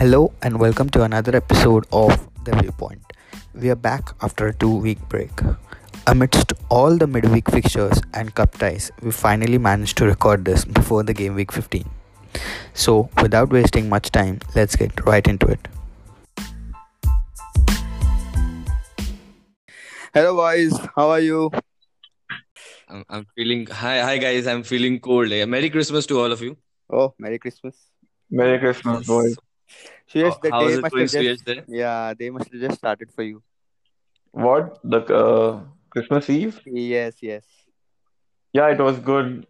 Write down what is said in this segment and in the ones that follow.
Hello and welcome to another episode of The Viewpoint. We are back after a two week break. Amidst all the midweek fixtures and cup ties, we finally managed to record this before the game week 15. So, without wasting much time, let's get right into it. Hello, boys. How are you? I'm, I'm feeling hi hi guys. I'm feeling cold. Eh? Merry Christmas to all of you. Oh, Merry Christmas. Merry Christmas, boys. So, yes, the How is day must have just, Suyash? There. yeah, they must have just started for you. What? The uh, Christmas Eve? Yes, yes. Yeah, it was good.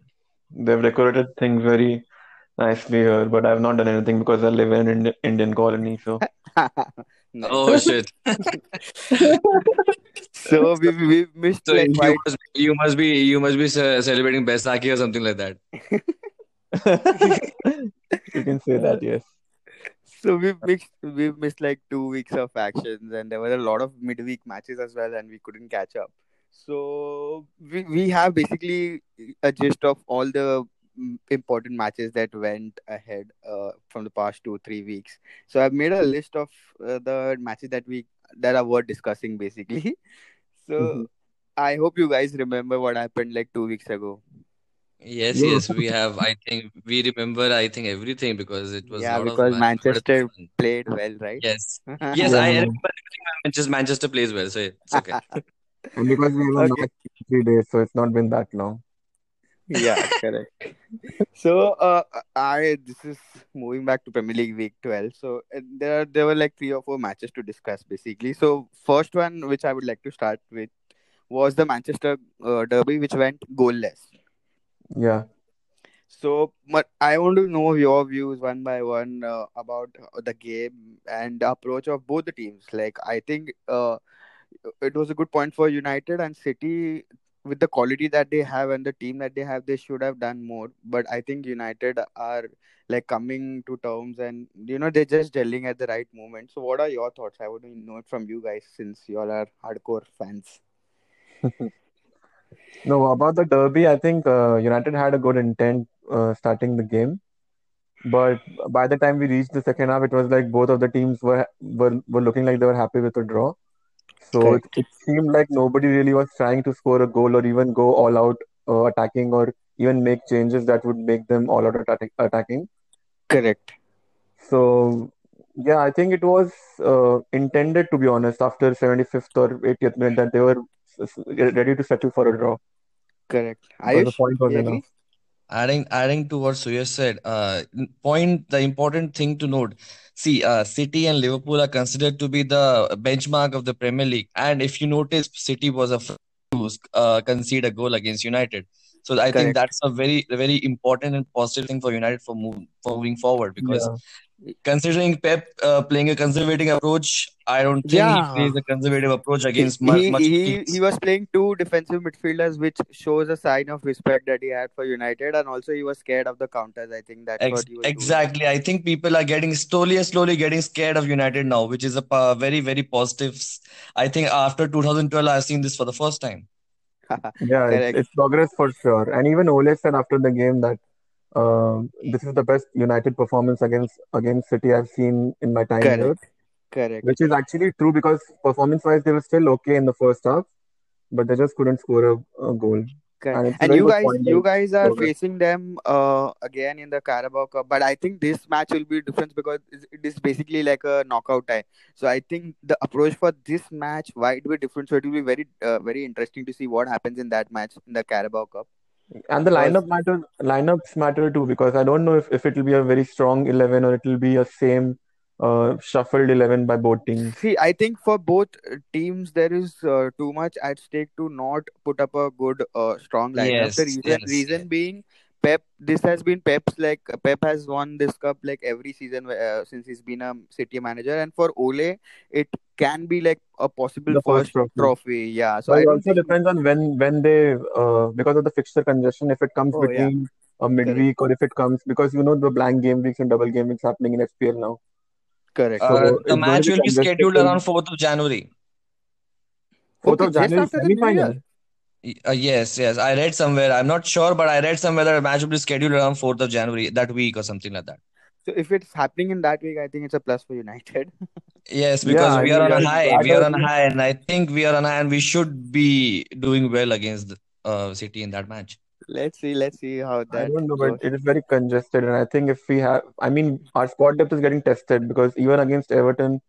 They've decorated things very nicely here, but I've not done anything because I live in an Indi- Indian colony. So Nice. Oh shit! So we we missed So like you quite must you must be you must be celebrating Baisakhi or something like that. you can say that, yes. So we missed we missed like two weeks of actions and there were a lot of midweek matches as well and we couldn't catch up. So we we have basically a gist of all the mm, important matches that went ahead uh, from the past two three weeks. So I've made a list of uh, the matches that we that are worth discussing basically. So Mhm. I hope you guys remember what happened like two weeks ago. Yes, Yeah. yes, we have. I think we remember. I think everything because it was a Yeah, lot of because man- Manchester fun. played well, right? Yes, yes, Yeah. I remember everything. Manchester Manchester plays well, so it's okay. And because we have a Okay. match three days, so it's not been that long. Yeah, correct. So, uh, I this is moving back to Premier League Week 12. So uh, there there were like three or four matches to discuss basically. So first one, which I would like to start with, was the Manchester uh, Derby, which went goalless. Yeah. So, but I want to know your views one by one uh, about the game and the approach of both the teams. Like, I think uh, it was a good point for United and City with the quality that they have and the team that they have. They should have done more. But I think United are like coming to terms and you know they're just gelling at the right moment. So, what are your thoughts? I want to know it from you guys since you all are hardcore fans. No, about the derby, I think uh, United had a good intent uh, starting the game, but by the time we reached the second half, it was like both of the teams were were, were looking like they were happy with a draw. So it, it seemed like nobody really was trying to score a goal or even go all out uh, attacking or even make changes that would make them all out attack- attacking. Correct. So yeah, I think it was uh, intended to be honest after 75th or 80th minute that they were ready to settle for a draw Correct. because the Ayush, point was you enough. Adding adding to what Suyash said, uh, point the important thing to note. See, uh, City and Liverpool are considered to be the benchmark of the Premier League, and if you notice, City was a first to uh, concede a goal against United. So I think that's a very very important and positive thing for United for move, for moving forward because Yeah. considering Pep uh, playing a conservative approach, I don't think he plays a conservative approach He, against much, he much he he was playing two defensive midfielders, which shows a sign of respect that he had for United, and also he was scared of the counters. I think that's Ex- what he was doing. exactly. I think people are getting slowly, slowly getting scared of United now, which is a pa- very, very positive. I think after 2012, I've seen this for the first time. Yeah, it's it's progress for sure. And even Ole said after the game that um, this is the best United performance against against City I've seen in my time here, Correct. Which is actually true because performance-wise they were still okay in the first half, but they just couldn't score a, a goal. Correct. And And you guys, you guys are progress. facing them uh again in the Carabao Cup, but I think this match will be different because it's- basically like a knockout tie. So I think the approach for this match might be different. So it will be very, uh, very interesting to see what happens in that match in the Carabao Cup. And the lineup matter, lineups matter too because I don't know if, if it will be a very strong 11 or it will be a same uh, shuffled 11 by both teams. See, I think for both uh, teams there is uh, too much at stake to not put up a good, uh, strong lineup. The Yes, reason, yes, yes. reason being, Pep. This has been Pep's like Pep has won this cup like every season uh, since he's been a City manager, and for Ole, it can be like a possible The first first trophy. trophy. Yeah, so But it also think. depends on when when they uh, because of the fixture congestion, if it comes Oh yeah, between a correct, midweek or if it comes because you know the blank game weeks and double game weeks happening in FPL now. Correct. So Uh, the it's going to match will be scheduled till around 4th of January. 4th of January after the New semi-final. Uh, yes, yes. I read somewhere. I'm not sure, but I read somewhere that a match will be scheduled around 4th of January that week or something like that. So if it's happening in that week, I think it's a plus for United. Yes, because I we are mean, on a high. We are on a high, and I think we are on a high, and we should be doing well against uh, City in that match. Let's see, let's see how that. I don't know, but it is very congested, and I think if we have, I mean, our squad depth is getting tested because even against Everton,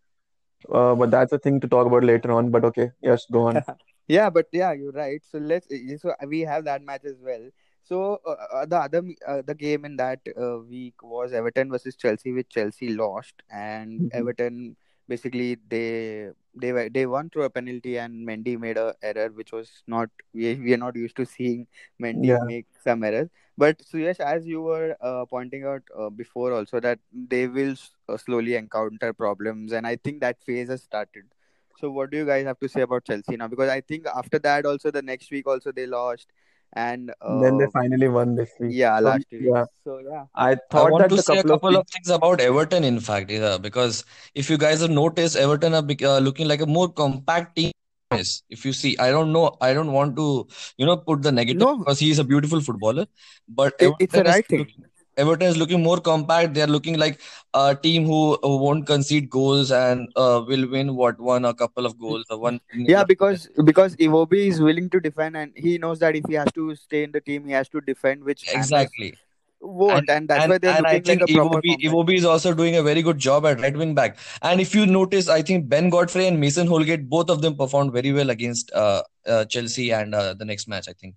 uh, but that's a thing to talk about later on. But okay, yes, go on. Yeah, but yeah, you're right. So let's so we have that match as well. So uh, uh, the other uh, the game in that uh, week was Everton versus Chelsea, which Chelsea lost, and Mhm. Everton basically they they were they won through a penalty, and Mendy made a error, which was not we we are not used to seeing Mendy Yeah, make some errors. But Suyash, as you were uh, pointing out uh, before, also that they will s- uh, slowly encounter problems, and I think that phase has started. So what do you guys have to say about Chelsea now? Because I think after that also the next week also they lost and then they uh finally won this week. yeah So last week. yeah, So yeah. I thought I want that to the say a couple of couple of things about Everton, in fact, yeah, because if you guys have noticed, Everton are bec- uh, looking like a more compact team. Yes, If you see, I don't know, I don't want to, you know, put the negative No, because he is a beautiful footballer, but it, it's a right thing. looking, Everton is looking more compact. They are looking like a team who, who won't concede goals and uh, will win what one a couple of goals or one Yeah, because because Iwobi is willing to defend and he knows that if he has to stay in the team, he has to defend, which exactly. won't, And and that's and why they're and I looking like think a Iwobi. Iwobi is also doing a very good job at right wing back. And if you notice, I think Ben Godfrey and Mason Holgate, both of them performed very well against uh, uh, Chelsea and uh, the next match, I think.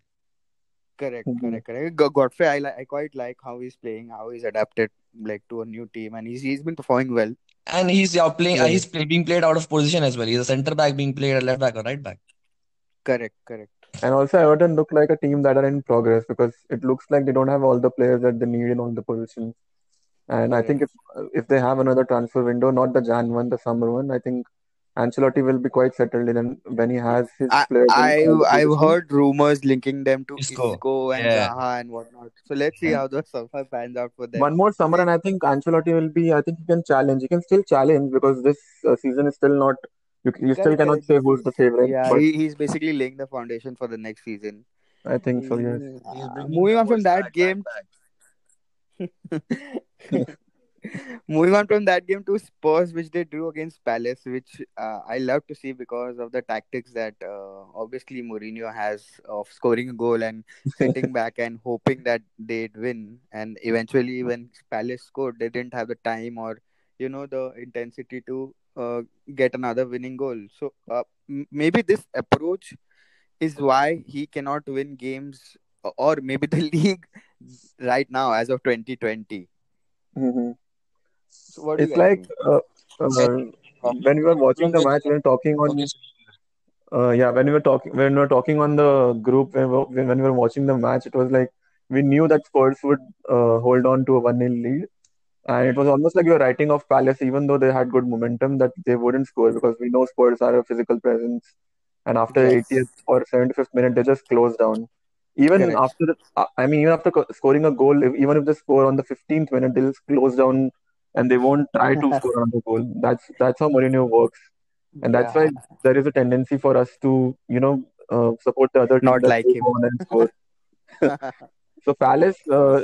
Correct, Mhm. correct, correct. Godfrey, I like, I quite like how he's playing, how he's adapted like to a new team, and he's he's been performing well. And he's uh, playing. Uh, Yeah. he's play, being played out of position as well. He's a centre back being played at left back or right back. Correct, correct. And also, Everton look like a team that are in progress because it looks like they don't have all the players that they need in all the positions. And I think if if they have another transfer window, not the Jan one, the summer one, I think Ancelotti will be quite settled in and when he has his I players in I all the I've heard rumors linking them to Isco. Isco and Yeah. Zaha and whatnot. So let's see And how the summer pans out for them. one more summer, and I think Ancelotti will be. I think he can challenge. He can still challenge because this uh, season is still not. You, you still Correct, cannot say who's the favorite, yeah. but He, he's basically laying the foundation for the next season. I think so. Yes. He's, he's Uh, moving on from that back, right game. Moving on from that game to Spurs, which they drew against Palace, which uh, I love to see because of the tactics that uh, obviously Mourinho has of scoring a goal and sitting back and hoping that they'd win. And eventually, when Palace scored, they didn't have the time or you know the intensity to uh, get another winning goal. So uh, m- maybe this approach is why he cannot win games, or maybe the league right now as of 2020. hmm So what It's like uh, uh, when we were watching the match, we were talking on. Uh, yeah, when we were talking, when we were talking on the group, when we were, when we were watching the match, it was like we knew that Spurs would uh, hold on to a 1-0 lead, and it was almost like we were writing off Palace, even though they had good momentum, that they wouldn't score because we know Spurs are a physical presence, and after Yes, 80th or 75th minute, they just close down. Even correct. after, uh, I mean, even after scoring a goal, if, even if they score on the 15th minute, they'll close down and they won't try to score on the goal. That's that's how Mourinho works, and that's Yeah, why there is a tendency for us to, you know, uh, support the other team not like him. on and score. So Palace, uh,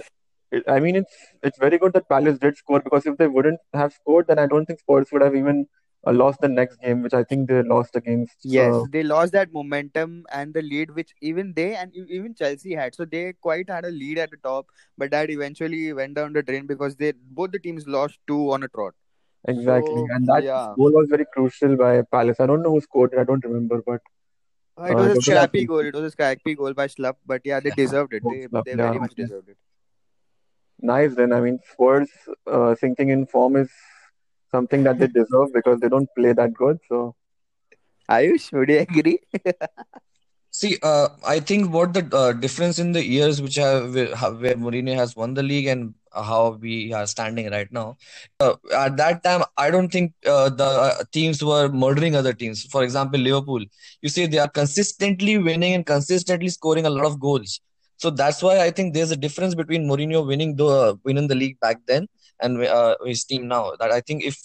it, I mean, it's it's very good that Palace did score because if they wouldn't have scored, then I don't think Spurs would have even uh, lost the next game, which I think they lost against. Yes, Uh, they lost that momentum and the lead, which even they and even Chelsea had. So they quite had a lead at the top, but that eventually went down the drain because they both the teams lost two on a trot. exactly, So and that yeah, goal was very crucial by Palace. I don't know who scored it. I don't remember, but Uh, it uh, was it a was very scrappy goal. It was a scrappy goal by Schlupp, but yeah, they deserved it. They they Yeah, very much deserved it. Nice then. I mean, Spurs uh, sinking in form is something that they deserve because they don't play that good. So Ayush, would you agree? See, uh, I think what the uh, difference in the years which have where, how- where Mourinho has won the league and how we are standing right now. Uh, at that time, I don't think uh, the uh, teams were murdering other teams. For example, Liverpool. You see, they are consistently winning and consistently scoring a lot of goals. So that's why I think there's a difference between Mourinho winning the winning the league back then and uh, his team now. That I think if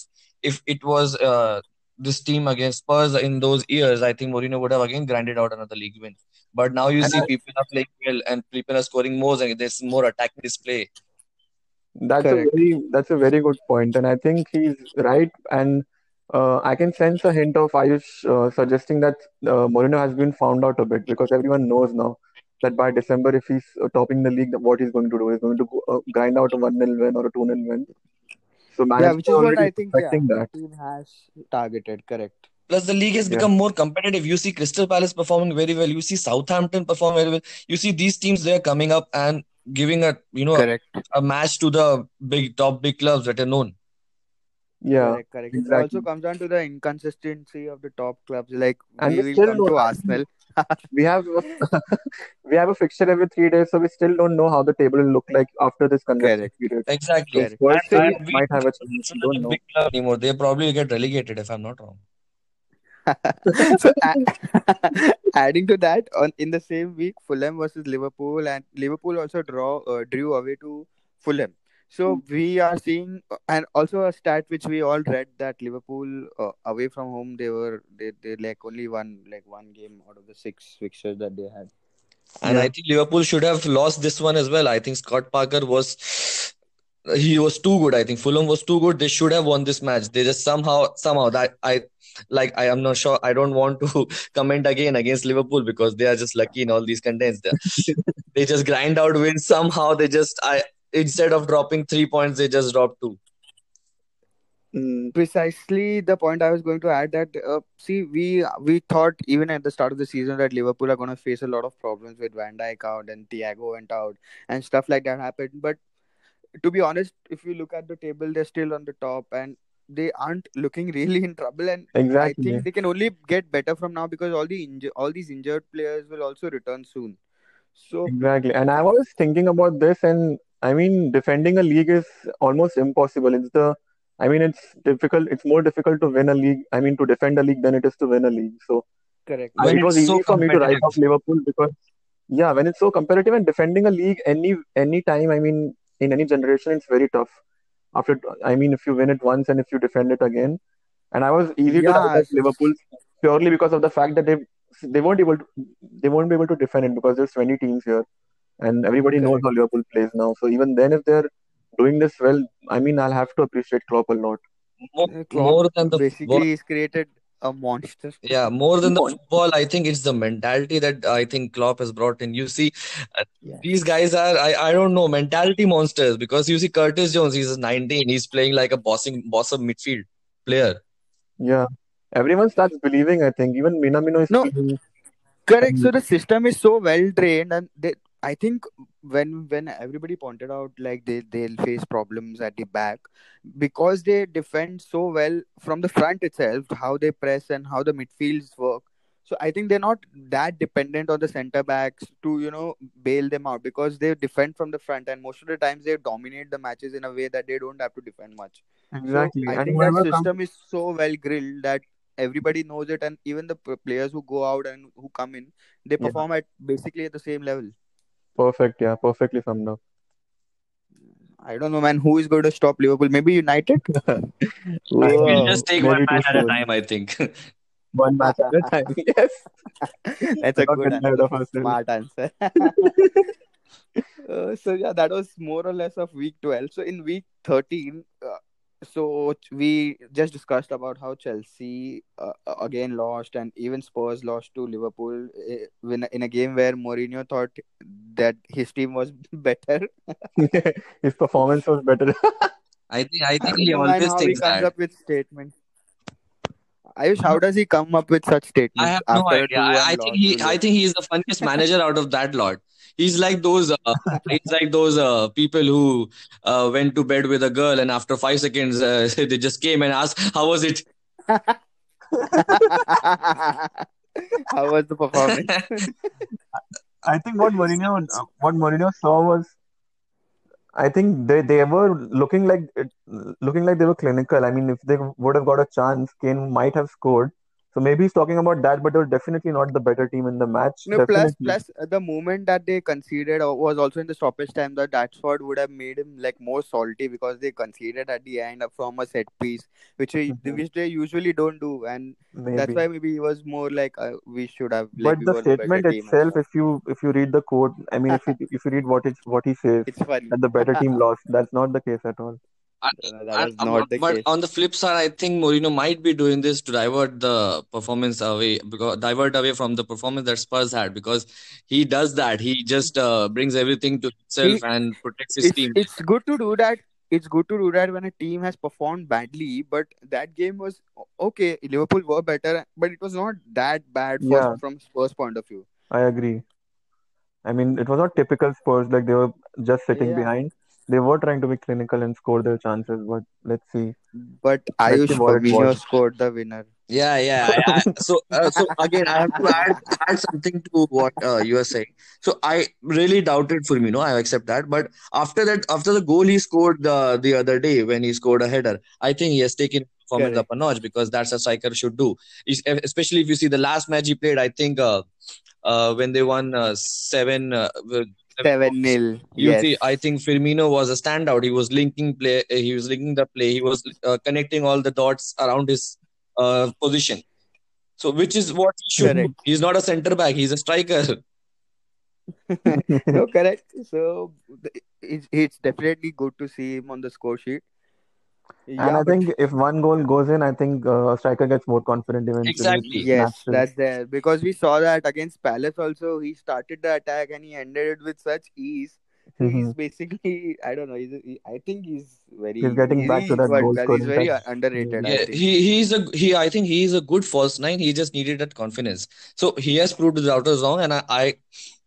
if it was uh, this team against Spurs in those years, I think Mourinho would have again grinded out another league win. But now you and see I, people are playing well and people are scoring more and there's more attacking display. That's a very that's a very good point, and I think he's right. And uh, I can sense a hint of Ayush uh, suggesting that uh, Mourinho has been found out a bit because everyone knows now that by December, if he's uh, topping the league, what he's going to do. He's going to go, uh, grind out a one nil win or a two nil win. So Yeah, which is what I think. Yeah, expecting the that. team has targeted. Correct. Plus, the league has Yeah. become more competitive. You see Crystal Palace performing very well. You see Southampton perform very well. You see these teams they are coming up and giving a you know Correct. a match to the big top big clubs that are known. Yeah, Correct. Correct. It also comes down to the inconsistency of the top clubs. Like And we we will come to Arsenal. Mean, we have a, we have a fixture every three days, so we still don't know how the table will look like after this congestion Correct. period. Exactly. So Correct. And, and we might have a don't chance. We don't know. big club anymore. They probably get relegated if I'm not wrong. so adding to that, on in the same week, Fulham versus Liverpool, and Liverpool also draw uh, drew away to Fulham. So we are seeing, and also a stat which we all read that Liverpool uh, away from home they were they they like only one like one game out of the six fixtures that they had. And I think Liverpool should have lost this one as well. I think Scott Parker was he was too good. I think Fulham was too good. They should have won this match. They just somehow somehow that I like I am not sure. I don't want to comment again against Liverpool because they are just lucky in all these contents. They, they just grind out wins somehow. They just I instead of dropping three points, they just dropped two. mm, Precisely the point I was going to add that uh, see we we thought even at the start of the season that Liverpool are going to face a lot of problems with Van Dijk out and Thiago went out and stuff like that happened. But to be honest, if you look at the table, they're still on the top and they aren't looking really in trouble. And exactly. I think they can only get better from now because all the inju- all these injured players will also return soon. So Exactly. And I was thinking about this, and I mean, defending a league is almost impossible. It's the, I mean, it's difficult. It's more difficult to win a league. I mean, to defend a league than it is to win a league. So correct. I, When it was it's so easy for me to write off Liverpool because, yeah, when it's so competitive and defending a league any any time, I mean, in any generation, it's very tough. After, I mean, if you win it once and if you defend it again, and I was easy to write off Liverpool purely because of the fact that they they weren't able to they won't be able to defend it because there's 20 teams here and everybody knows Correct. how Liverpool plays now. So even then, if they're doing this well, I mean, I'll have to appreciate Klopp a lot. More, Klopp more than the football. basically he's created a monster. Yeah, more than the Mon- football, I think it's the mentality that I think Klopp has brought in. You see, uh, Yes. these guys are, I, I don't know, mentality monsters because you see Curtis Jones, he's 19, he's playing like a bossing boss of midfield player. Yeah, everyone starts believing. I think even Minamino is No, feeling. correct. So the system is so well trained, and they, I think when when everybody pointed out like they they'll face problems at the back because they defend so well from the front itself, how they press and how the midfields work. So I think they're not that dependent on the center backs to you know bail them out because they defend from the front, and most of the times they dominate the matches in a way that they don't have to defend much. So Exactly, I and think that system is so well grilled that everybody knows it, and even the players who go out and who come in, they yeah, perform at basically at the same level. Perfect. Yeah, perfectly summed up. I don't know, man, who is going to stop Liverpool? Maybe United. We'll just take one maybe too match at a time, I think. One match at a time. Yes, That's a good answer. of. Smart answer. Uh, so yeah, that was more or less of week twelve. So in week thirteen, uh, so we just discussed about how Chelsea uh, uh, again lost, and even Spurs lost to Liverpool uh, when in a game where Mourinho thought that his team was better. His performance was better. I think I I think don't he always how he comes that. up with statements. Ayush, how does he come up with such statements? I have no idea. I, I think loss he I think he is the funniest manager out of that lot. He's like those uh, he's like those uh, people who uh, went to bed with a girl and after five seconds uh, they just came and asked how was it? How was the performance? I think what Mourinho what Mourinho saw was I think they, they were looking like looking like they were clinical. I mean, if they would have got a chance, Kane might have scored. So maybe he's talking about that, but they were definitely not the better team in the match. No, plus plus uh, the moment that they conceded uh, was also in the stoppage time. That Rashford would have made him like more salty because they conceded at the end from a set piece, which Mhm. which they usually don't do, and that's why maybe he was more like uh, we should have like But the statement itself, if you if you read the quote, I mean, if you if you read what it what he says It's funny. that the better team lost, that's not the case at all. Uh, And, that was not the but case. on the flip side, I think Mourinho might be doing this to divert the performance away, because divert away from the performance that Spurs had, because he does that. He just uh, brings everything to himself He and protects his it's team. it's good to do that. It's good to do that when a team has performed badly, but that game was okay. Liverpool were better, but it was not that bad for Yeah, from Spurs' point of view. I agree. I mean, it was not typical Spurs like they were just sitting Yeah, behind. They were trying to be clinical and score their chances, but let's see. but Let's Ayush see Fabinho scored the winner. Yeah, yeah. I, I, so, uh, so again, I have to add add something to what uh, you are saying. So I really doubted Firmino. I accept that, but after that, after the goal he scored the the other day when he scored a header, I think he has taken performance up Correct. a notch because that's a striker should do. Is- Especially if you see the last match he played, I think uh, uh, when they won uh, seven. Uh, with seven 7 goals. 0. You see, I think Firmino was a standout. He was linking play. He was linking the play. He was uh, connecting all the dots around his uh, position. So, which is what he should do. Correct. He's not a center back. He's a striker. no, correct. So it's, it's definitely good to see him on the score sheet. And I but think if one goal goes in, I think uh, striker gets more confident eventually. It's Exactly. yes, natural. that's there because we saw that against Palace also. He started the attack and he ended it with such ease. So he's basically, I don't know. He's, he, I think he's very, He's getting back to he's that what, goal he's very touch. underrated. I Yeah, think. he he's a he. I think he is a good false nine. He just needed that confidence. So he has proved the doubters wrong, and I, I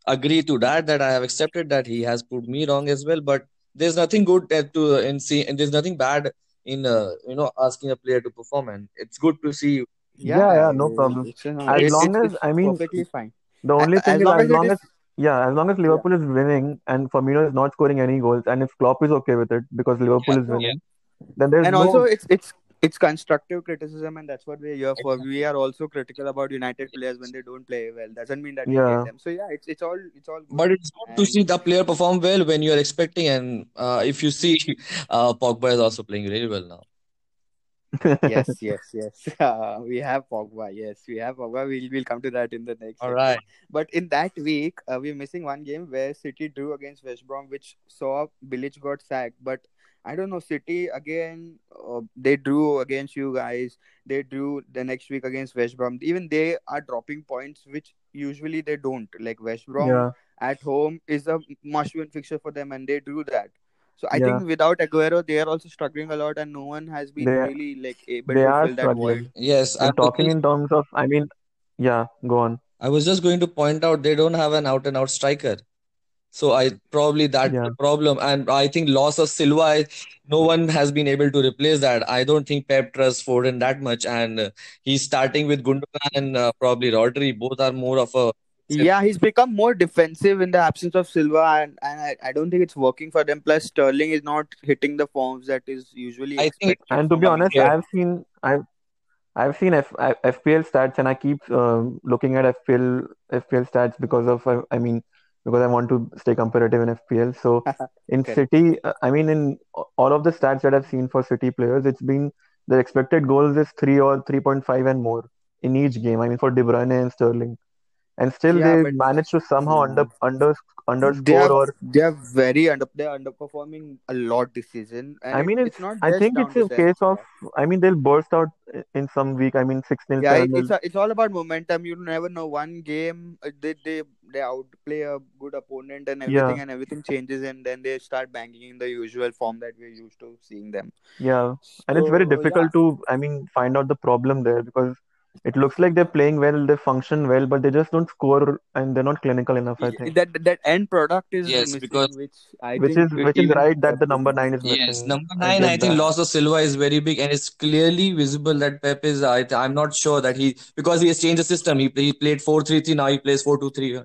agree to that. That I have accepted that he has proved me wrong as well. But there's nothing good uh, to in see, and there's nothing bad in uh, you know asking a player to perform, and it's good to see. Yeah, Yeah, yeah, no problem. it's As it's long as I mean, perfectly fine. the only thing As is long as as it long is, as yeah, as long as yeah, Liverpool is winning and Firmino is not scoring any goals, and if Klopp is okay with it because Liverpool Yeah, is no. yeah, winning, then there's And also, it's it's it's constructive criticism, and that's what we're here for. We are also critical about United players when they don't play well. Doesn't mean that we hate yeah. them. So yeah, it's it's all it's all but it's good to see the player perform well when you are expecting, and uh, if you see, uh, Pogba is also playing really well now. yes, yes, yes. Uh, we have Pogba. Yes, we have Pogba. We'll we'll come to that in the next All section. But in that week, uh, we're missing one game where City drew against West Brom, which saw Bilic got sacked. But I don't know, City again, uh, they drew against you guys. They drew the next week against West Brom. Even they are dropping points, which usually they don't. Like West Brom Yeah, at home is a must-win fixture for them, and they drew that. So I yeah. think without Aguero, they are also struggling a lot, and no one has been They really like able they to are fill that void. Yes, I'm talking just in terms of, I mean, yeah, go on. I was just going to point out they don't have an out and out striker. So I probably that's Yeah, problem, and I think loss of Silva, no one has been able to replace that. I don't think Pep trusts Foden that much, and uh, he's starting with Gundogan and uh, probably Rodri. Both are more of a Yeah, he's become more defensive in the absence of Silva, and, and I, I don't think it's working for them. Plus, Sterling is not hitting the forms that is usually I think and to be honest, yeah, I've seen I've I've seen F, I- FPL stats and I keep um looking at FPL FPL stats because of uh, I mean because I want to stay competitive in FPL. So in Correct. City, uh, I mean in all of the stats that I've seen for City players, it's been the expected goals is three or 3.5 and more in each game. I mean for De Bruyne and Sterling, and still Yeah, they manage to somehow yeah. under under they underscore are or they are very under they're underperforming a lot this season, and I mean, it's. it's not I think it's a them. case of. I mean, they'll burst out in some week. I mean, six nil, Yeah, nil. it's a, it's all about momentum. You never know. One game uh, they they they outplay a good opponent and everything, Yeah, and everything changes, and then they start banging in the usual form that we're used to seeing them. yeah, and it's very So difficult to. I mean, find out the problem there because it looks like they're playing well, they function well, but they just don't score and they're not clinical enough. I think, that that end product is yes, because which I which think is which is right that the number nine is missing. yes, number I nine, get I think that. loss of Silva is very big, and it's clearly visible that Pep is. I, I'm not sure that he because he has changed the system. He he played four three three. Now he plays four two three.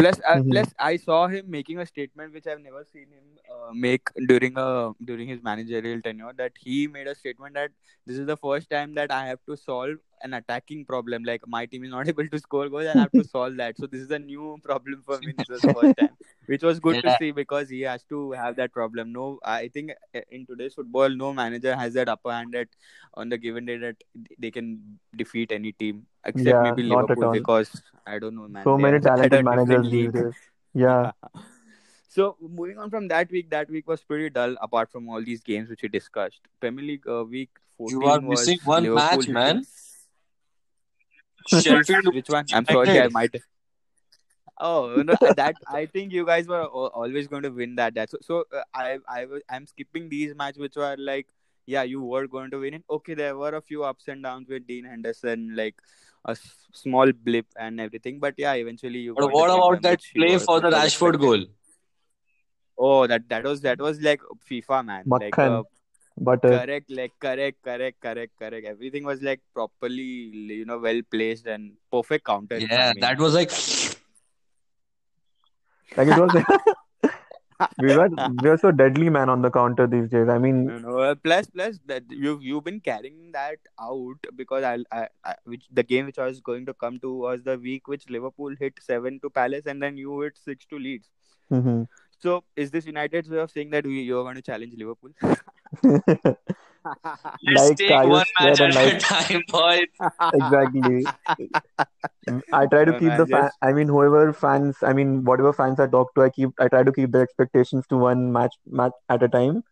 Plus, uh, Mhm. plus, I saw him making a statement which I've never seen him uh, make during a during his managerial tenure. That he made a statement that this is the first time that I have to solve an attacking problem. Like my team is not able to score goals, and I have to solve that. So this is a new problem for me. This is the first time, which was good to see because he has to have that problem. No, I think uh, in today's football, no manager has that upper hand that on the given day that they can defeat any team except Yeah, maybe not at Liverpool all. because I don't know, man. So many are at a talented managers these days. Yeah. So moving on from that week, that week was pretty dull apart from all these games which we discussed. Premier League uh, week You are 14 was missing one Liverpool match, man. which, Sheffield which one? I'm sorry, I might. Oh no, that I think you guys were always going to win that. That so, so uh, I I was I'm skipping these matches which were like yeah you were going to win it. Okay, there were a few ups and downs with Dean Henderson, like a s- small blip and everything. But yeah, eventually you But what about that play for the Rashford expected. goal? Oh, that that was that was like FIFA man, like Makhan. uh, correct, like correct, correct, correct, correct. Everything was like properly, you know, well placed and perfect counter. If I Yeah, that was like Like it was we were we were so deadly man on the counter these days. I mean You know, uh, plus plus that you've you've been carrying that out because I, I, I which the game which I was going to come to was the week which Liverpool hit seven to Palace and then you hit six to Leeds. mhm. So is this United's way of saying that we you're going to challenge Liverpool? let's like take one match said and at a time, boys. exactly. I try to No, keep no, the I fan. I mean, whoever fans. I mean, whatever fans I talk to, I keep. I try to keep their expectations to one match match at a time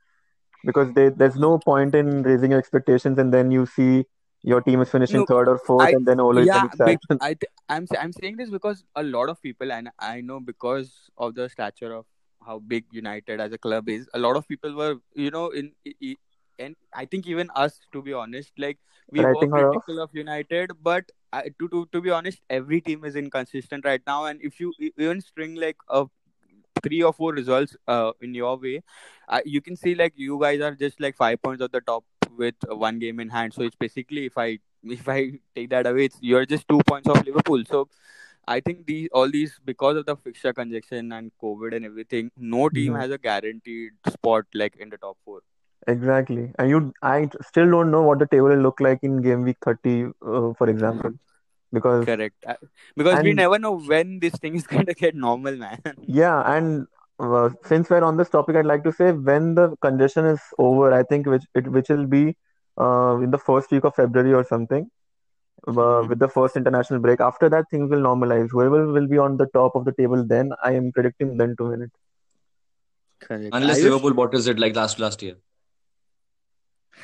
because they, there's no point in raising your expectations and then you see your team is finishing no. third or fourth I and then always yeah, getting sad. big, I th- I'm I'm saying this because a lot of people and I know because of the stature of how big United as a club is, a lot of people were you know in, i i- and I think even us to be honest, like we were critical of United, but I, to to to be honest, every team is inconsistent right now, and if you even string like a three or four results uh, in your way, uh, you can see like you guys are just like five points at the top with one game in hand. So it's basically if I if I take that away, it's you're just two points off Liverpool. So I think these all these because of the fixture congestion and COVID and everything, no team Mhm. has a guaranteed spot like in the top four. Exactly. And you, I still don't know what the table will look like in game week 30, uh, for example, because Correct. Because we never know when this thing is going to get normal, man. yeah, and uh, since we're on this topic, I'd like to say when the congestion is over, I think which it which will be uh, in the first week of February or something, uh, with the first international break. After that, things will normalize. Whoever will be on the top of the table then, I am predicting them to win it. Correct. Unless Ayush? Liverpool bottles it like last last year.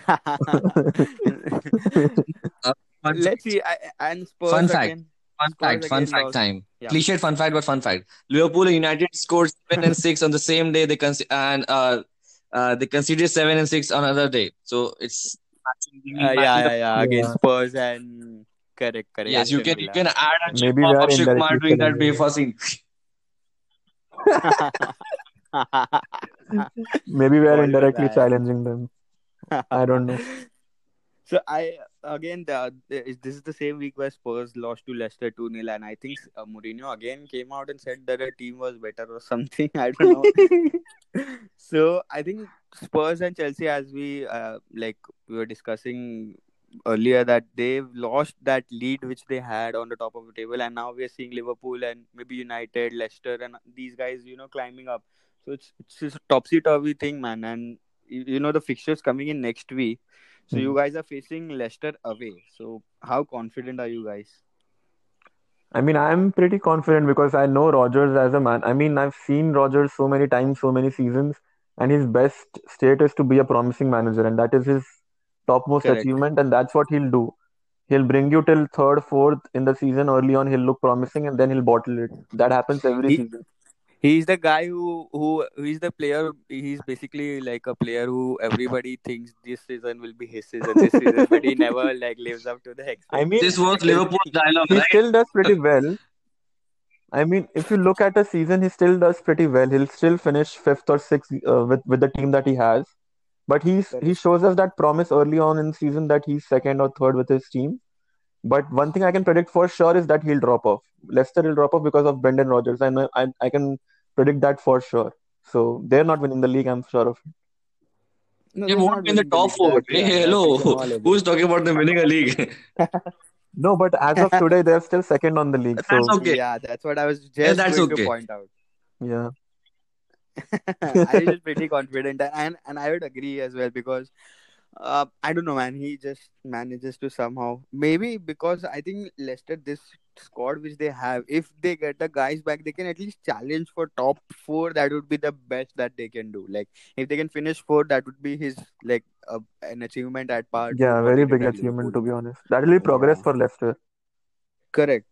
Uh, fun Let's see. I, and Spurs Fun fact. again. Fun Spurs fact. Fun fact lost. time. Yeah. Cliched fun fact, but fun fact. Liverpool and United scored seven and six on the same day. They con- and uh, uh, they conceded seven and six on another day. So it's matching Uh, the yeah, matching the yeah, yeah. Against Yeah, Spurs and correct, correct. Yes, you can you can add a chip maybe we of are Akshay Kumar indirectly doing that challenging. Befa scene. Maybe we are What indirectly challenging them. I don't know. So I again the, the- this is the same week where Spurs lost to Leicester 2 0 and I think uh, Mourinho again came out and said that the team was better or something. I don't know. So I think Spurs and Chelsea, as we uh, like we were discussing earlier, that they've lost that lead which they had on the top of the table, and now we are seeing Liverpool and maybe United, Leicester, and these guys, you know, climbing up. So it's it's just a topsy turvy thing, man. And you, you know the fixtures coming in next week. So you Hmm. guys are facing Leicester away. So how confident are you guys? I mean, I'm pretty confident because I know Rodgers as a man. I mean, I've seen Rodgers so many times, so many seasons, and his best state is to be a promising manager, and that is his topmost Correct. achievement, and that's what he'll do. He'll bring you till third, fourth in the season. Early on, he'll look promising, and then he'll bottle it. That happens every He season. He's the guy who who he's the player. He's basically like a player who everybody thinks this season will be his season, this season, but he never like lives up to the I mean, This was Liverpool's dialogue, he right? still does pretty well. I mean, if you look at a season, he still does pretty well. He'll still finish fifth or sixth uh, with with the team that he has. But he's he shows us that promise early on in the season that he's second or third with his team. But one thing I can predict for sure is that he'll drop off. Leicester will drop off because of Brendan Rodgers, and I, I, I can predict that for sure. So they're not winning the league, I'm sure of it. No, They won't be in the top four. That, Hey, yeah, hello. can all agree. Who's talking about them winning a league? No, but as of today, they're still second on the league. That's So okay. Yeah, that's what I was Yeah, just that's going to point out. yeah, I was pretty confident, and and I would agree as well because uh, I don't know, man. He just manages to somehow maybe because I think Leicester this squad which they have, if they get the guys back, they can at least challenge for top four. That would be the best that they can do. Like if they can finish fourth, that would be his like uh, an achievement at par yeah, very big achievement to be honest. That will be progress Yeah, for Leicester. correct.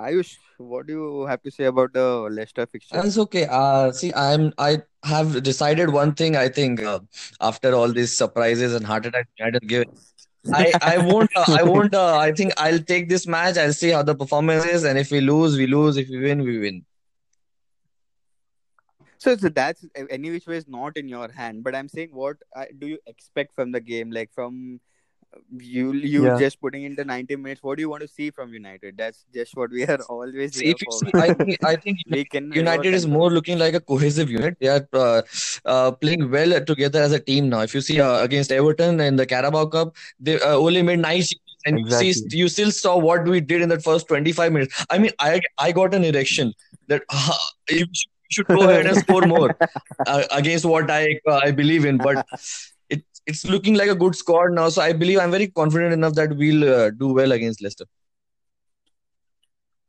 Ayush, what do you have to say about the Leicester fixture? That's okay. Uh, see, I'm I have decided one thing. I think uh, after all these surprises and heart attacks United give, I I won't uh, I won't. Uh, I think I'll take this match. I'll see how the performance is, and if we lose, we lose. If we win, we win. So, so that's any which way is not in your hand. But I'm saying, what uh, do you expect from the game? Like from you, you Yeah. just putting in the 90 minutes. What do you want to see from United? That's just what we are always See, here if you for. see, I think I think we can United is more looking like a cohesive unit. They are uh, uh, playing well together as a team now. If you see uh, against Everton in the Carabao Cup, they uh, only made nice changes, and you see Exactly. you still saw what we did in that first 25 minutes. I mean, I I got an erection that uh, you should, you should go ahead and score more uh, against what I uh, I believe in, but. It, it's looking like a good squad now, so I believe I'm very confident enough that we'll uh, do well against Leicester.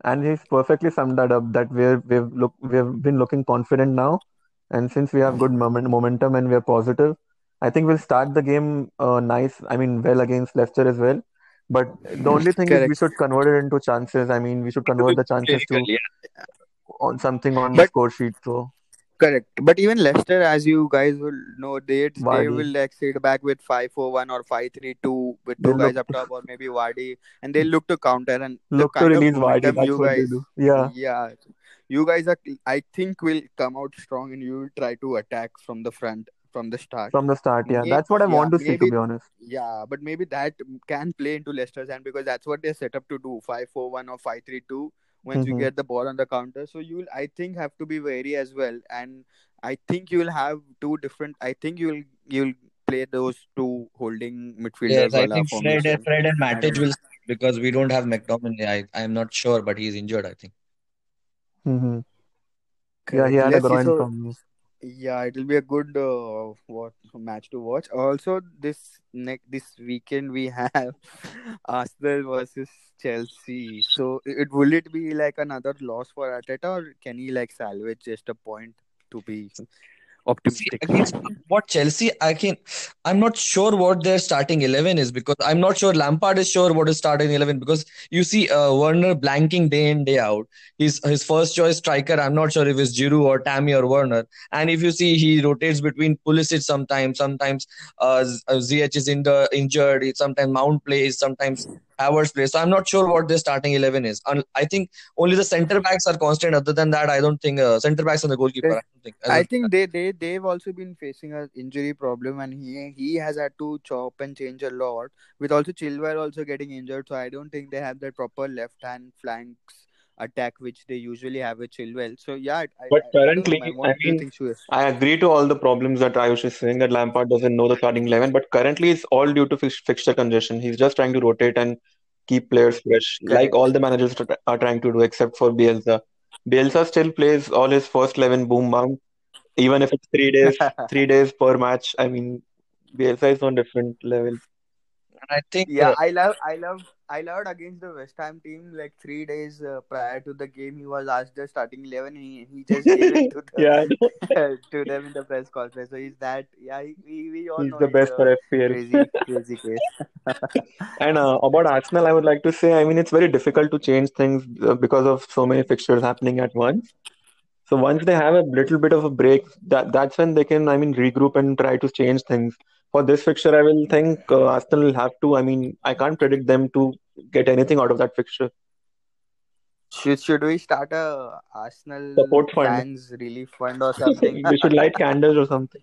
And he's perfectly summed that up that we're we've look we've been looking confident now, and since we have good moment, momentum and we're positive, I think we'll start the game uh, nice. I mean, well against Leicester as well. But the only thing is we should convert it into chances. I mean, we should convert the chances to yeah. on something on the score sheet. So correct. But even Leicester, as you guys will know, they they will like sit back with 5-4-1 or 5-3-2 with they two guys look up top or maybe Vardy, and they look to counter and look to release Vardy. That's you guys. Yeah, Yeah, you guys are. I think will come out strong, and you will try to attack from the front from the start. from the start. Yeah, May, that's what I yeah, want to see. To be honest. yeah, but maybe that can play into Leicester's hand because that's what they're set up to do: five four one or five three two. Once you hmm get the ball on the counter, so you'll I think have to be wary as well, and I think you'll have two different. I think you'll you'll play those two holding midfielders. Yes, midfielders I think Fred. Fred and I Matic will because we don't have McTominay. I I'm not sure, but he's injured. I think. hmm Yeah, he Correct. had a Let's groin So problem. Yeah, it will be a good uh, what match to watch. Also, this next this weekend we have Arsenal versus Chelsea. So, it will it be like another loss for Arteta, or can he like salvage just a point to be See, optimistic? against what Chelsea, I can, I'm not sure what their starting 11 is because I'm not sure Lampard is sure what his starting 11 because you see uh, Werner blanking day in, day out. His his first choice striker, I'm not sure if it's Giroud or Tammy or Werner. And if you see, he rotates between Pulisic sometimes, sometimes uh, Z- uh, is in the injured, sometimes Mount plays, sometimes Havertz plays. So I'm not sure what their starting 11 is. And I think only the centre backs are constant. Other than that, I don't think uh, centre backs and the goalkeeper. I don't think. I I think they they they've also been facing a injury problem, and he he has had to chop and change a lot. With also Chilwell also getting injured, so I don't think they have that proper left hand flanks attack which they usually have with Chilwell. So yeah, I But I, I don't know, currently, man. I What do you mean. I agree to all the problems that Ayush is saying that Lampard doesn't know the starting 11, but currently it's all due to fix fixture congestion. He's just trying to rotate and keep players fresh, like all the managers tr- are trying to do, except for Bielsa. Bielsa still plays all his first 11 boom bound, even if it's three days, three days per match. I mean, Bielsa is on different level. And I think Yeah, uh, I love, I love, I loved against the West Ham team. Like three days uh, prior to the game, he was asked the starting eleven. He he just gave it to the Yeah, to them in the press conference. So he's that. Yeah, he, we we all He's know the he's best for a FPL. crazy crazy case. And uh, about Arsenal, I would like to say, I mean, it's very difficult to change things uh, because of so many fixtures happening at once. So once they have a little bit of a break, that that's when they can, I mean, regroup and try to change things. For this fixture, I will think uh, Arsenal will have to. I mean, I can't predict them to get anything out of that fixture. Should should we start a Arsenal Support fund. fans relief fund or something? We should light candles or something.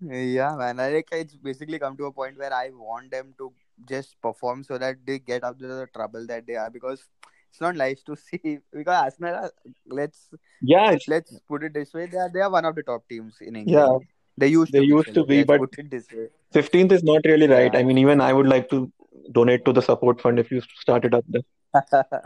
Yeah, man. I like it's basically come to a point where I want them to just perform so that they get out of the trouble that they are because it's not nice to see because Arsenal. Are, let's Yeah, let's put it this way: they are they are one of the top teams in England. yeah, England. They used they to be. used to be, Let's but put it this way. 15th is not really right. I mean, even I would like to donate to the support fund if you start it up there.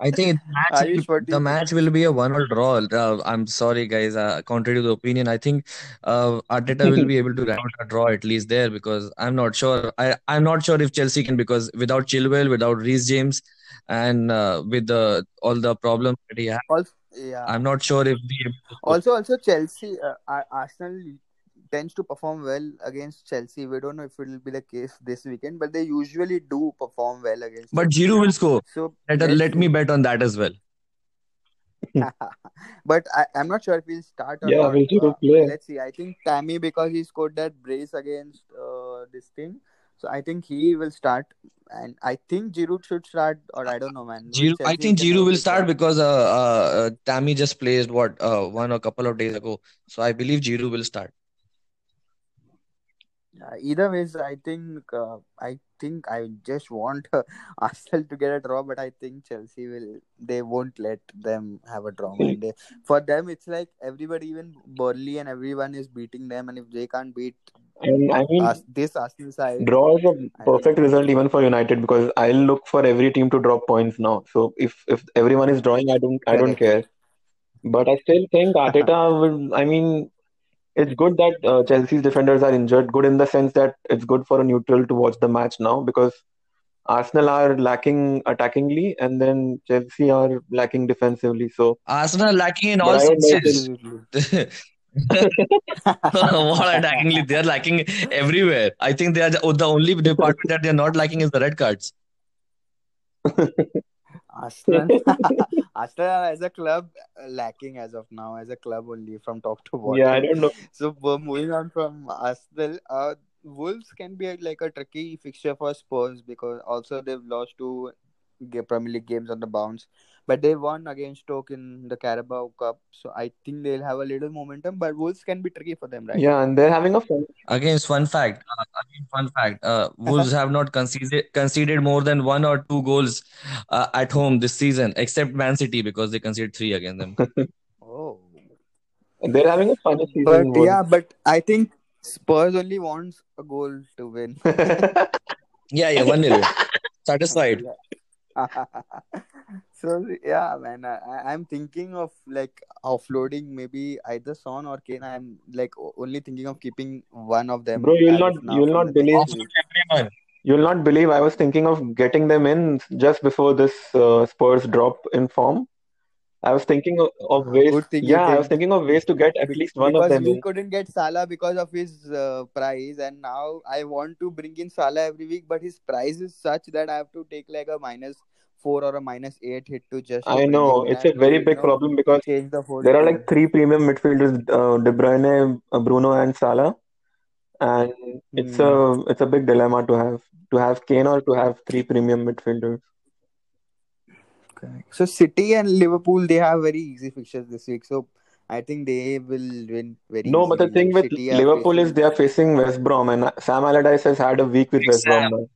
I think the match will, Ayush, what do the match will be a one-all draw. Uh, I'm sorry, guys. Uh, contrary to the opinion, I think uh, Arteta will be able to out a draw at least there because I'm not sure. I I'm not sure if Chelsea can because without Chilwell, without Reece James, and uh, with the all the problems that he has, Also, yeah. I'm not sure if we able to score. Also, also Chelsea, uh, Arsenal tends to perform well against Chelsea. We don't know if it will be the case this weekend, but they usually do perform well against But Chelsea. Giroud will score. So Let let's let me bet on that as well. but I, I'm not sure if he'll start or Yeah, not. will Giroud Uh, play? let's see. I think Tammy because he scored that brace against uh, this thing. So I think he will start, and I think Giroud should start, or I don't know, man. With Giroud, I think can Giroud will be start because uh, uh, uh, Tammy just placed what uh, one or couple of days ago. So I believe Giroud will start. Uh, either ways, I think uh, I think I just want uh, Arsenal to get a draw, but I think Chelsea will. They won't let them have a draw, man. They, for them, it's like everybody, even Burnley and everyone, is beating them, and if they can't beat And I mean, us, this Arsenal side, draw is a I don't perfect result even for United because I'll look for every team to drop points now. So if if everyone is drawing, I don't I don't care. But I still think Arteta will. I mean, it's good that uh, Chelsea's defenders are injured. Good in the sense that it's good for a neutral to watch the match now because Arsenal are lacking attackingly and then Chelsea are lacking defensively. So, Arsenal are lacking in all I don't know if senses. Absolutely. What attackingly? They are lacking everywhere. I think they are the, the only department that they are not lacking is the red cards. Arsenal, Arsenal as a club uh, lacking as of now, as a club only from top to bottom. yeah, I don't know. So we're moving on from Arsenal, uh, Wolves can be a, like a tricky fixture for Spurs because also they've lost two ga- Premier League games on the bounce, but they won against Stoke in the Carabao Cup. So I think they'll have a little momentum, but Wolves can be tricky for them, right? Yeah, and they're having a fun. Against fun fact, uh, again, fun fact, uh, Wolves have not conceded conceded more than one or two goals uh, at home this season, except Man City because they conceded three against them. Oh, They're having a funny but season. Wolves. yeah, but I think Spurs only wants a goal to win. Yeah, yeah, one nil. Satisfied. so yeah, man, I, I- I'm thinking of like offloading maybe either Son or Kane. I'm like only thinking of keeping one of them Bro, you'll not you'll not believe next Offload week. everyone. you'll not believe I was thinking of getting them in just before this uh, Spurs drop in form. I was thinking of, of ways. Yeah, I was thinking of ways to get at least one of because them we in. couldn't get Salah because of his uh, price, and now I want to bring in Salah every week, but his price is such that I have to take like a minus four or a minus eight hit to just I know it's a very big know problem because the there are like three premium midfielders: uh, De Bruyne, uh, Bruno, and Salah, and it's Hmm. a it's a big dilemma to have to have Kane or to have three premium midfielders. Correct. So City and Liverpool they have very easy fixtures this week. So I think they will win very No, but the thing Like with City are Liverpool is they are facing West Brom, and Sam Allardyce has had a week with West Brom Sam. now.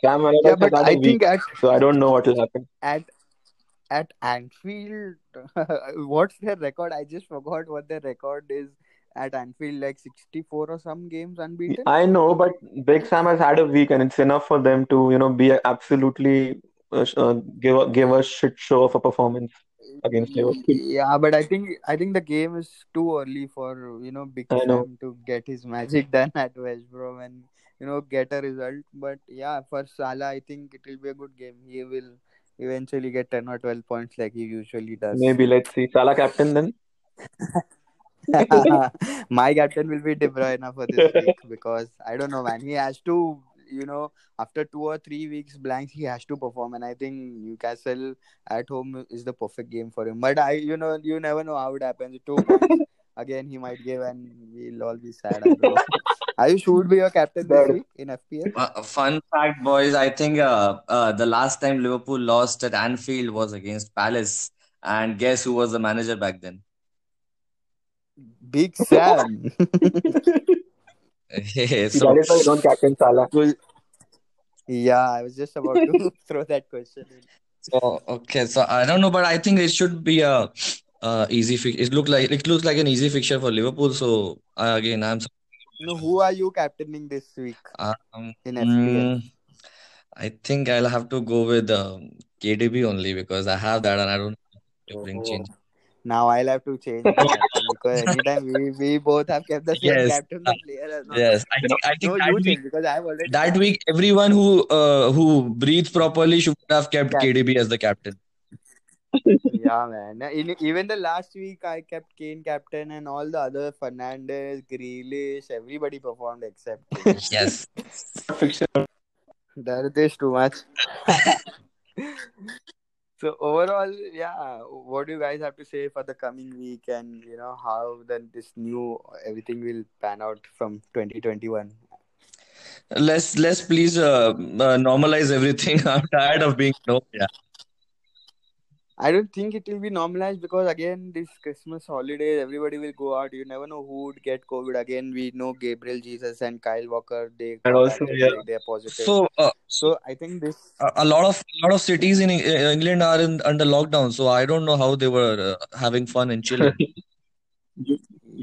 Sam yeah, Allardyce has but had I a week, think at so I don't know what will happen. at at Anfield, what's their record? I just forgot what their record is at Anfield. Like sixty four or some games unbeaten. I know, but Big Sam has had a week, and it's enough for them to, you know, be absolutely uh, uh, give a, give a shit show of a performance against Liverpool. Yeah, but I think I think the game is too early for you know. Sam to get his magic done at West Brom and you know get a result. But yeah, for Salah, I think it will be a good game. He will eventually get ten or twelve points like he usually does. Maybe let's see. Salah captain then. My captain will be De Bruyne for this week because I don't know, man. He has to, you know, after two or three weeks blanks, he has to perform, and I think Newcastle at home is the perfect game for him. But I, you know, you never know how it happens. Two again, he might give, and we'll all be sad. I don't know. Ayush, who would be your captain this week in FPL? Uh, fun fact, boys. I think uh, uh, the last time Liverpool lost at Anfield was against Palace, and guess who was the manager back then? Big Sam. Okay, so that is why you don't captain Salah. so, Yeah, I was just about to throw that question in. So okay, so I don't know, but I think it should be a uh, easy fix. It look like it looks like an easy fixture for Liverpool. So uh, again, I'm No, who are you captaining this week um, in FPL? mm, I think I'll have to go with um, KDB only because I have that and I don't have to bring change. Now I'll have to change because anytime we, we both have kept the same Yes, captain, the player has not. yes. I You know, think I think No, that you week because I've already that week everyone who uh, who breathes properly should have kept Captain. KDB as the captain. Yeah, man. In, even the last week, I kept Kane captain and all the other Fernandes, Grealish, everybody performed except Kane. Yes. fixture. that is too much. so overall, yeah, what do you guys have to say for the coming week and you know how then this new everything will pan out from 2021? Let's let's please uh, uh, normalize everything. I'm tired of being no. Yeah. I don't think it will be normalized because again, this Christmas holidays, everybody will go out. You never know who would get COVID. Again, we know Gabriel Jesus and Kyle Walker. They And also, yeah. like, they're positive. So uh, So I think this. a a lot of a lot of cities in uh, England are in under lockdown. So I don't know how they were uh, having fun and chilling.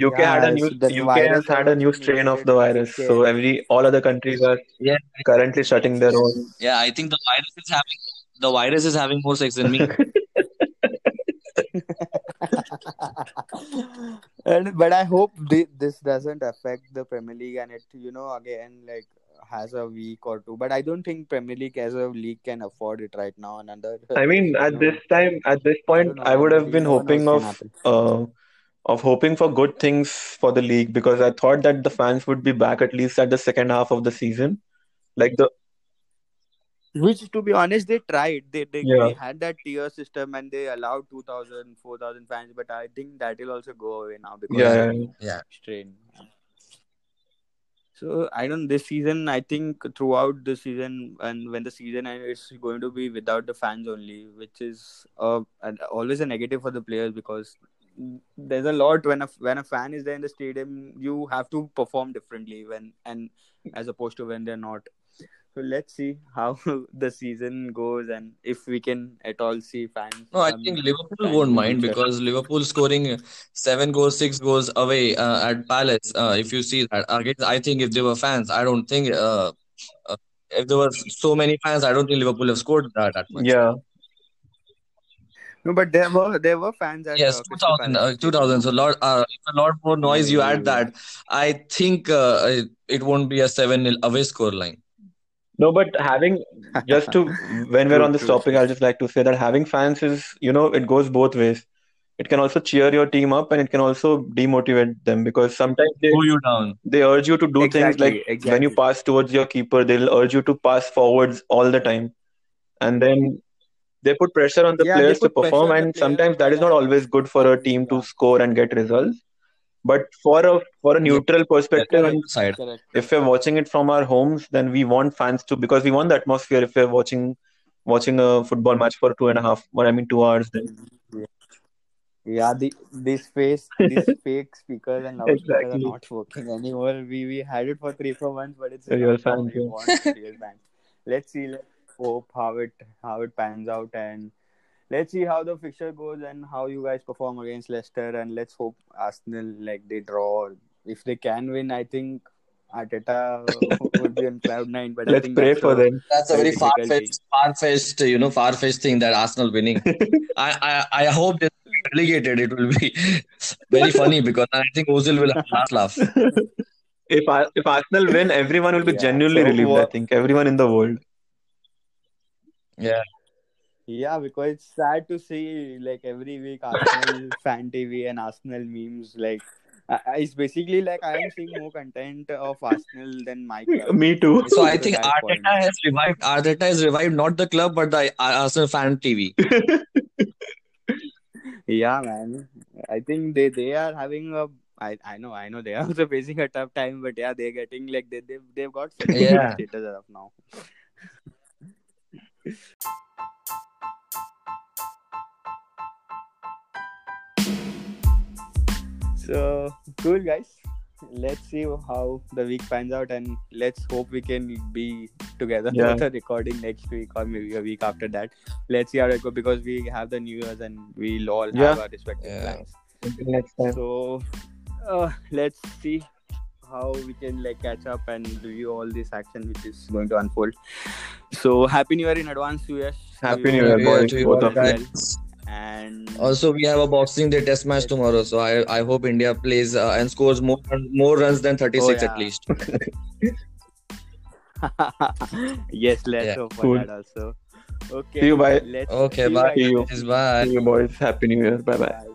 UK had a new UK virus has had a new strain of the virus, so every all other countries are Yeah. currently shutting their own. Yeah, I think the virus is having the virus is having more sex than me. and but I hope thi- this doesn't affect the Premier League and it you know again like has a week or two. But I don't think Premier League as a league can afford it right now. Another I mean, at No. this time, at this point, don't. I would have been hoping of uh, of hoping for good things for the league because I thought that the fans would be back at least at the second half of the season. Like the Which, to be honest, they tried. They they, Yeah. they had that tier system and they allowed 2,000, 4,000 fans. But I think that will also go away now because yeah, yeah, Yeah. strain. So I don't. This season, I think throughout the season and when the season ends, it's going to be without the fans only, which is uh, an- always a negative for the players because there's a lot when a when a fan is there in the stadium, you have to perform differently when and as opposed to when they're not. So let's see how the season goes and if we can at all see fans. No, I think Liverpool won't mind because Liverpool scoring seven goals, six goals away uh, at Palace. Uh, if you see that, again, I think if there were fans, I don't think uh, uh, if there were so many fans, I don't think Liverpool have scored that, that much. yeah. No, but there were there were fans at Yes, uh, 2000, uh, 2000. So lot, uh, if a lot more noise you add that, I think uh, it, it won't be a 7 0 away score line. No, but having just to when we're on this topic. I'll just like to say that having fans is, you know, it goes both ways. It can also cheer your team up and it can also demotivate them because sometimes they Pull you down. they urge you to do things Exactly, like when you pass towards your keeper, they'll urge you to pass forwards all the time. And then they put pressure on the Yeah, players to perform, and players sometimes that is not always good for a team to score and get results. But for a for a Yeah, neutral perspective, and side. correct. if we're watching it from our homes, then we want fans to because we want the atmosphere. If we're watching watching a football match for two and a half, or I mean two hours, then Yeah, the this face these fake speakers and loudspeakers are not working anymore. We we had it for three four months, but it's the real enough now. fans. We Yeah. want real fans. Let's see. Let's hope how it how it pans out, and let's see how the fixture goes and how you guys perform against Leicester. And let's hope Arsenal like they draw. If they can win, I think Arteta would be on cloud nine. But Let's think pray for them. That's a very very difficult thing. far-fetched, far-fetched, you know, far-fetched thing that Arsenal winning. I, I, I hope they're relegated. It will be very funny because I think Ozil will have last laugh. If if Arsenal win, everyone will be Yeah. genuinely So relieved. I think everyone in the world. Yeah. Yeah, because it's sad to see like every week Arsenal fan TV and Arsenal memes. Like, I, I- it's basically like I am seeing more content of Arsenal than my club. Me too. So I think that point. Has revived. Arteta has revived not the club but the uh, Arsenal fan TV. Yeah, man. I think they they are having a. I, I know I know they are also facing a tough time, but yeah, they're getting like they they've, they've got celebrity Yeah. status as of now. So cool, guys. let's see how the week pans out, and let's hope we can be together Yeah. for the recording next week or maybe a week after that. Let's see how it goes because we have the New Year's and we'll all have Yeah. our respective Yeah. plans. Until next time. So uh, let's see how we can like catch up and review all this action which is going to unfold. So happy New Year in advance, Suyash. Happy To New Year, boys, both of you. Guys. And Also, we have a Boxing Day Test match tomorrow, so I I hope India plays uh, and scores more more runs than 36 Oh, at least. yes, let's Yeah. hope for Cool. that also. Okay. See you, bye. Let's Okay, see bye. guys. See you. Guys, Bye. See you, boys. Happy New Year. Bye bye. Bye.